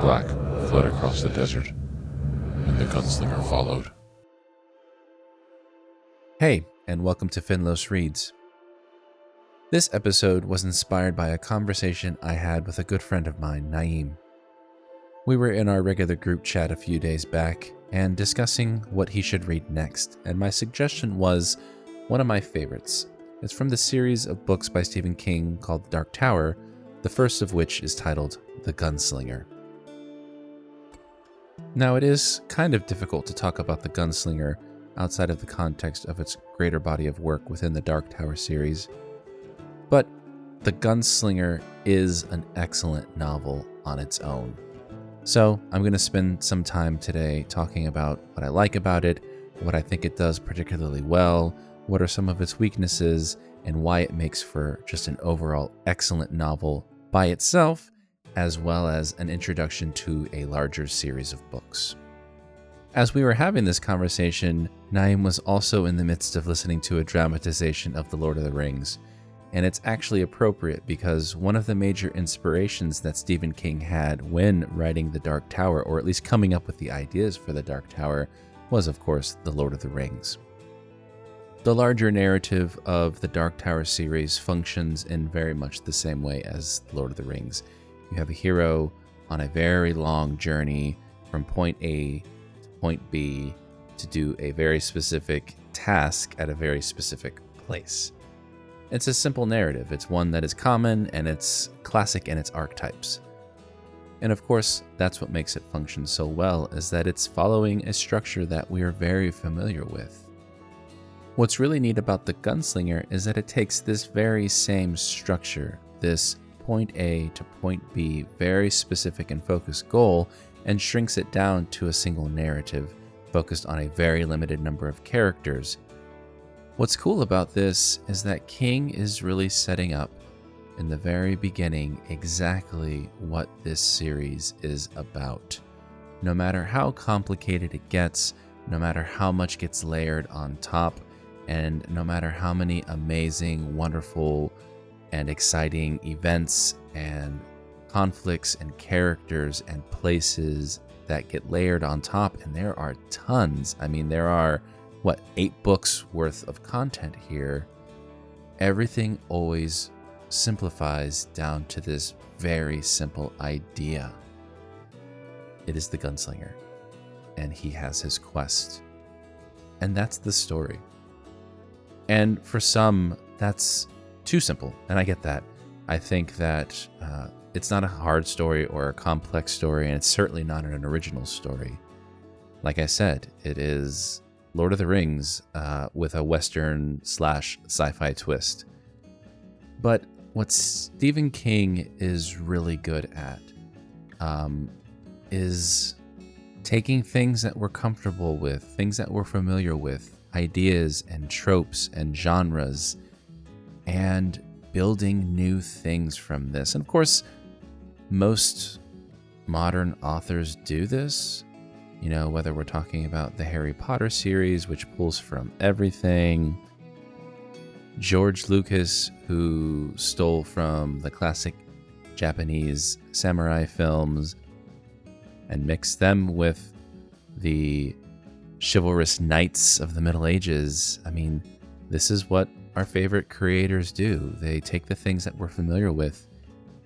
black fled across the desert, and the gunslinger followed. Hey, and welcome to Finlos Reads. This episode was inspired by a conversation I had with a good friend of mine, Naeem. We were in our regular group chat a few days back and discussing what he should read next, and my suggestion was one of my favorites. It's from the series of books by Stephen King called Dark Tower, the first of which is titled The Gunslinger. Now, it is kind of difficult to talk about The Gunslinger outside of the context of its greater body of work within the Dark Tower series, but The Gunslinger is an excellent novel on its own. So, I'm going to spend some time today talking about what I like about it, what I think it does particularly well, what are some of its weaknesses, and why it makes for just an overall excellent novel by itself, as well as an introduction to a larger series of books. As we were having this conversation, Naeem was also in the midst of listening to a dramatization of The Lord of the Rings, and it's actually appropriate because one of the major inspirations that Stephen King had when writing The Dark Tower, or at least coming up with the ideas for The Dark Tower, was, of course, The Lord of the Rings. The larger narrative of the Dark Tower series functions in very much the same way as Lord of the Rings. You have a hero on a very long journey from point A to point B to do a very specific task at a very specific place. It's a simple narrative. It's one that is common and it's classic in its archetypes. And of course, that's what makes it function so well is that it's following a structure that we are very familiar with. What's really neat about the Gunslinger is that it takes this very same structure, this point A to point B, very specific and focused goal, and shrinks it down to a single narrative focused on a very limited number of characters What's cool about this is that King is really setting up in the very beginning exactly what this series is about. No matter how complicated it gets, no matter how much gets layered on top, and no matter how many amazing, wonderful, and exciting events and conflicts and characters and places that get layered on top, and there are tons. I mean, there are what, eight books worth of content here, everything always simplifies down to this very simple idea. It is the gunslinger, and he has his quest. And that's the story. And for some, that's too simple, and I get that. I think that uh, it's not a hard story or a complex story, and it's certainly not an original story. Like I said, it is Lord of the Rings uh, with a Western slash sci fi twist. But what Stephen King is really good at um, is taking things that we're comfortable with, things that we're familiar with, ideas and tropes and genres, and building new things from this. And of course, most modern authors do this, you know, whether we're talking about the Harry Potter series, which pulls from everything, George Lucas, who stole from the classic Japanese samurai films and mixed them with the chivalrous knights of the Middle Ages. I mean, this is what our favorite creators do. They take the things that we're familiar with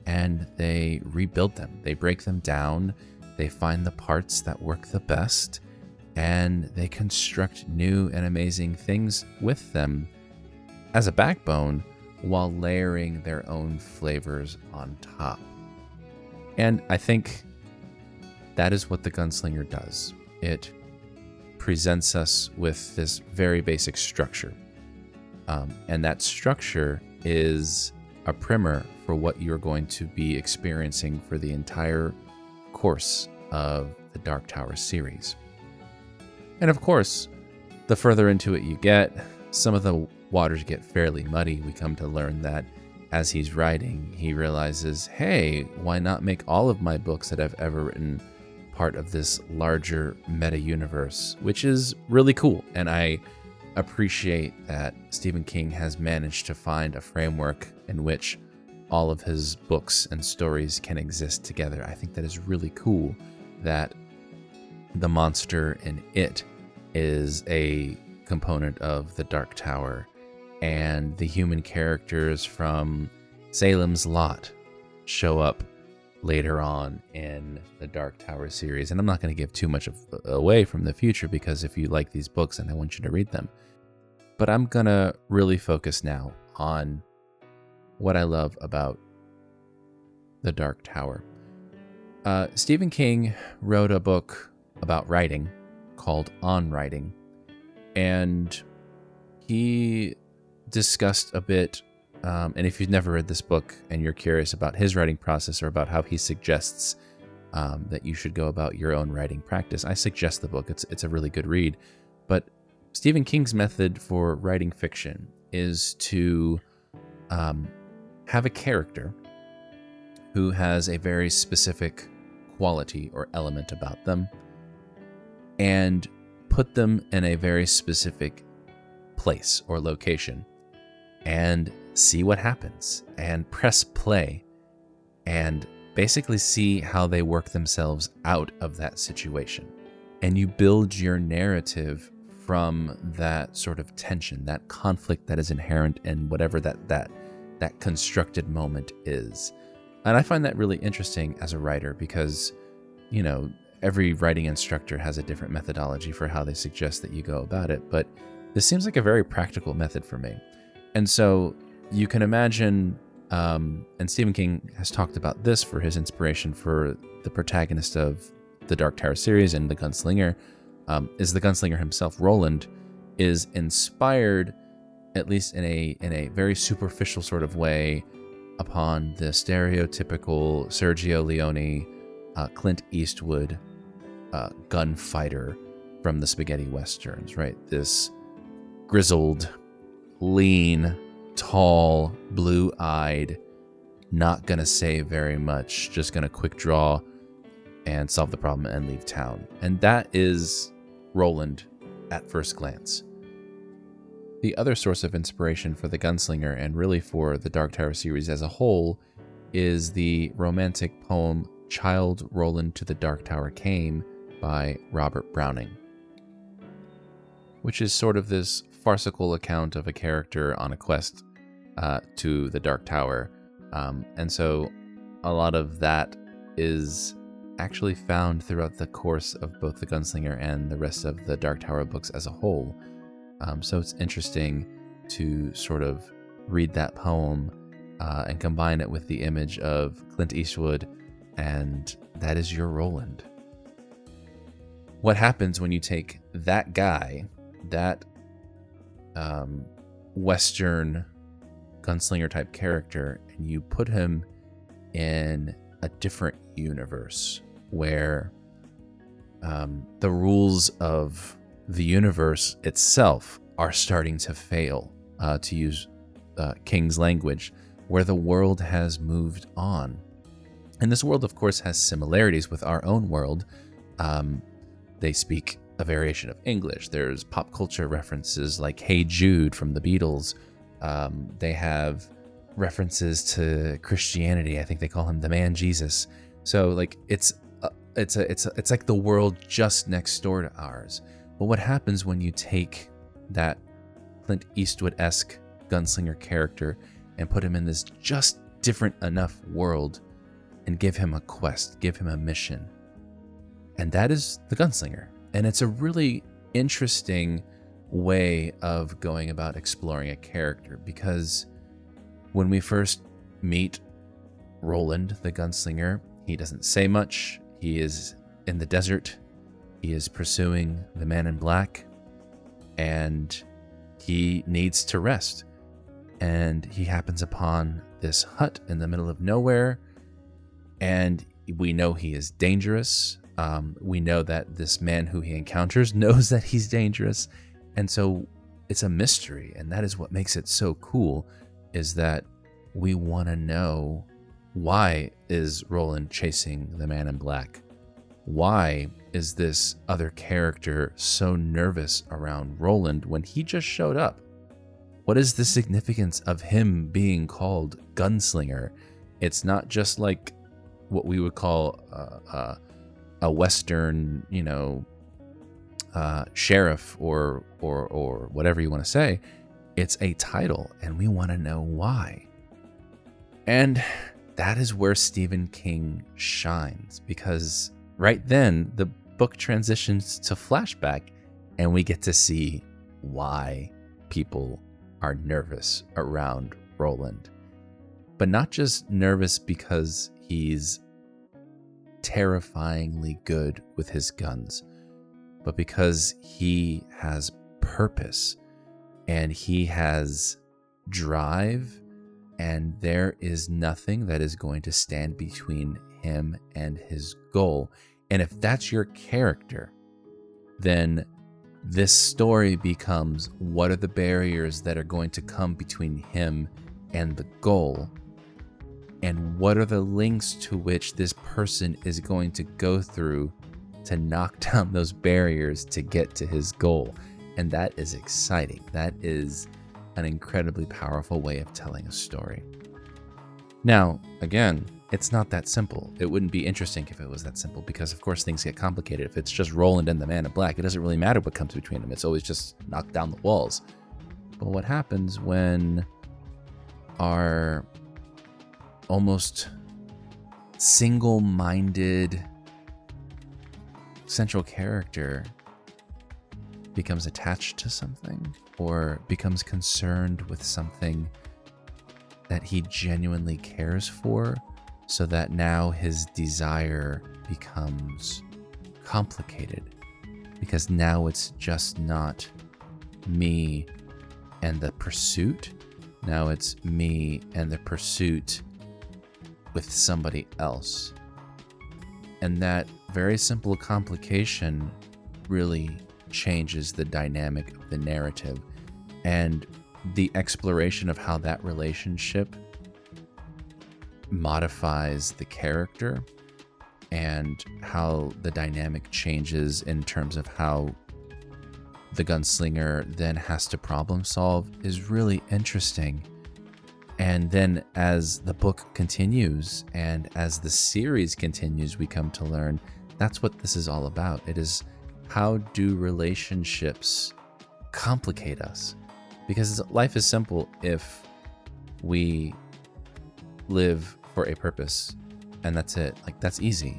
and they rebuild them, they break them down they find the parts that work the best and they construct new and amazing things with them as a backbone while layering their own flavors on top. And I think that is what the gunslinger does. It presents us with this very basic structure. Um, and that structure is a primer for what you're going to be experiencing for the entire course of the Dark Tower series. And of course, the further into it you get, some of the waters get fairly muddy. We come to learn that as he's writing, he realizes, hey, why not make all of my books that I've ever written part of this larger meta universe, which is really cool. And I appreciate that Stephen King has managed to find a framework in which all of his books and stories can exist together. I think that is really cool that the monster in it is a component of the Dark Tower, and the human characters from Salem's Lot show up later on in the Dark Tower series. And I'm not going to give too much of, away from the future because if you like these books and I want you to read them. But I'm going to really focus now on what I love about the Dark Tower. Uh, Stephen King wrote a book about writing called On Writing, and he discussed a bit um, and if you've never read this book and you're curious about his writing process or about how he suggests um, that you should go about your own writing practice, I suggest the book. It's it's a really good read. But Stephen King's method for writing fiction is to um, have a character who has a very specific quality or element about them and put them in a very specific place or location and see what happens and press play and basically see how they work themselves out of that situation. And you build your narrative from that sort of tension, that conflict that is inherent in whatever that that that constructed moment is. And I find that really interesting as a writer because, you know, every writing instructor has a different methodology for how they suggest that you go about it, but this seems like a very practical method for me. And so you can imagine, um, and Stephen King has talked about this for his inspiration for the protagonist of the Dark Tower series and the Gunslinger, um, is the Gunslinger himself, Roland, is inspired, at least in a in a very superficial sort of way, upon the stereotypical Sergio Leone, uh, Clint Eastwood uh, gunfighter from the spaghetti westerns, right? This grizzled, lean, tall, blue eyed, not gonna say very much, just gonna quick draw and solve the problem and leave town. And that is Roland at first glance. The other source of inspiration for the Gunslinger and really for the Dark Tower series as a whole is the romantic poem Childe Roland to the Dark Tower Came by Robert Browning, which is sort of this farcical account of a character on a quest uh, to the Dark Tower. Um, and so a lot of that is actually found throughout the course of both the Gunslinger and the rest of the Dark Tower books as a whole. Um, so it's interesting to sort of read that poem uh, and combine it with the image of Clint Eastwood, and that is your Roland. What happens when you take that guy, that um, Western gunslinger type character and you put him in a different universe where um, the rules of the universe itself are starting to fail, uh, to use uh, King's language, where the world has moved on. And this world, of course, has similarities with our own world. Um, they speak a variation of English. There's pop culture references like Hey Jude from the Beatles. Um, they have references to Christianity. I think they call him the man Jesus. So like it's a, it's a, it's a, it's like the world just next door to ours. But what happens when you take that Clint Eastwood esque gunslinger character and put him in this just different enough world and give him a quest, give him a mission? And that is the gunslinger. And it's a really interesting way of going about exploring a character because when we first meet Roland, the gunslinger, he doesn't say much. He is in the desert. He is pursuing the man in black and he needs to rest. And he happens upon this hut in the middle of nowhere. And we know he is dangerous. Um, we know that this man who he encounters knows that he's dangerous. And so it's a mystery. And that is what makes it so cool is that we want to know why is Roland chasing the man in black? Why is this other character so nervous around Roland when he just showed up? what is the significance of him being called gunslinger? It's not just like what we would call uh, uh, a Western, you know, uh, sheriff or or or whatever you want to say. It's a title, and we want to know why. And that is where Stephen King shines because right then the book transitions to flashback, and we get to see why people are nervous around Roland. But not just nervous because he's terrifyingly good with his guns, but because he has purpose and he has drive, and there is nothing that is going to stand between him and his goal. And if that's your character, then this story becomes what are the barriers that are going to come between him and the goal? And what are the links to which this person is going to go through to knock down those barriers to get to his goal? And that is exciting. That is an incredibly powerful way of telling a story. Now, again, it's not that simple. It wouldn't be interesting if it was that simple because, of course, things get complicated. If it's just Roland and the Man in Black, it doesn't really matter what comes between them. It's always just knock down the walls. But what happens when our almost single minded central character becomes attached to something or becomes concerned with something that he genuinely cares for? so that now his desire becomes complicated because now it's just not me and the pursuit. Now it's me and the pursuit with somebody else. And that very simple complication really changes the dynamic of the narrative and the exploration of how that relationship modifies the character and how the dynamic changes in terms of how the gunslinger then has to problem solve is really interesting. And then as the book continues and as the series continues, we come to learn that's what this is all about. It is how do relationships complicate us? Because life is simple if we live for a purpose and that's it like that's easy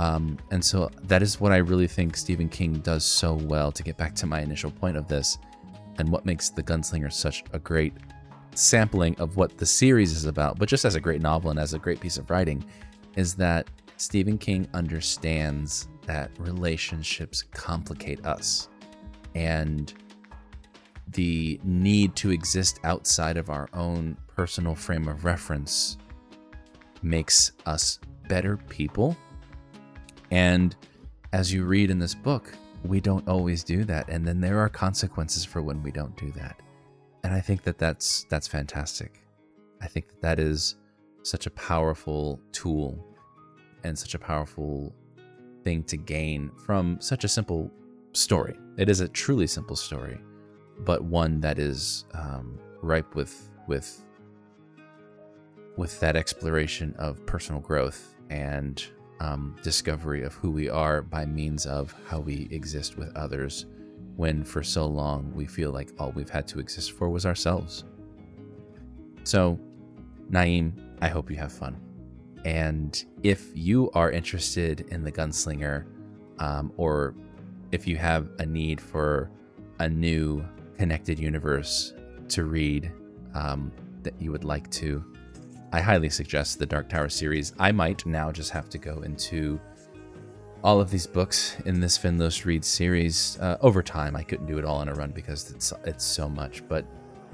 um, and so that is what i really think stephen king does so well to get back to my initial point of this and what makes the gunslinger such a great sampling of what the series is about but just as a great novel and as a great piece of writing is that stephen king understands that relationships complicate us and the need to exist outside of our own personal frame of reference makes us better people. And as you read in this book, we don't always do that and then there are consequences for when we don't do that. And I think that that's that's fantastic. I think that that is such a powerful tool and such a powerful thing to gain from such a simple story. It is a truly simple story, but one that is um, ripe with with with that exploration of personal growth and um, discovery of who we are by means of how we exist with others when for so long we feel like all we've had to exist for was ourselves. So, Naeem, I hope you have fun. And if you are interested in the gunslinger, um, or if you have a need for a new connected universe to read um, that you would like to, I highly suggest the Dark Tower series. I might now just have to go into all of these books in this Finlos Read series. Uh, over time, I couldn't do it all in a run because it's it's so much. But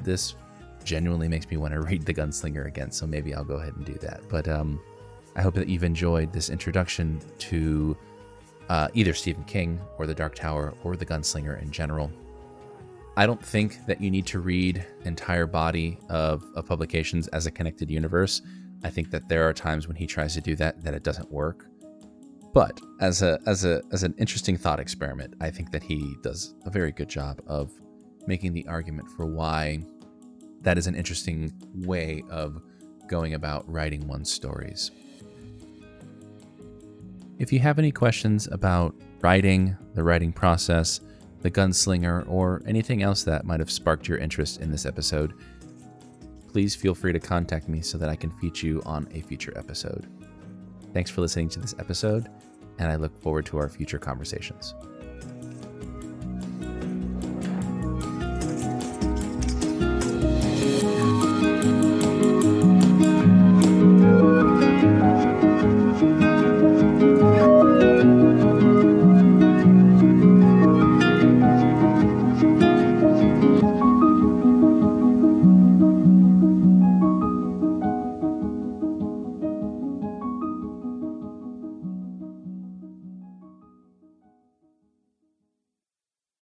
this genuinely makes me want to read The Gunslinger again. So maybe I'll go ahead and do that. But um, I hope that you've enjoyed this introduction to uh, either Stephen King or The Dark Tower or The Gunslinger in general. I don't think that you need to read entire body of, of publications as a connected universe. I think that there are times when he tries to do that that it doesn't work. But as a as a as an interesting thought experiment, I think that he does a very good job of making the argument for why that is an interesting way of going about writing one's stories. If you have any questions about writing, the writing process, the gunslinger, or anything else that might have sparked your interest in this episode, please feel free to contact me so that I can feature you on a future episode. Thanks for listening to this episode, and I look forward to our future conversations.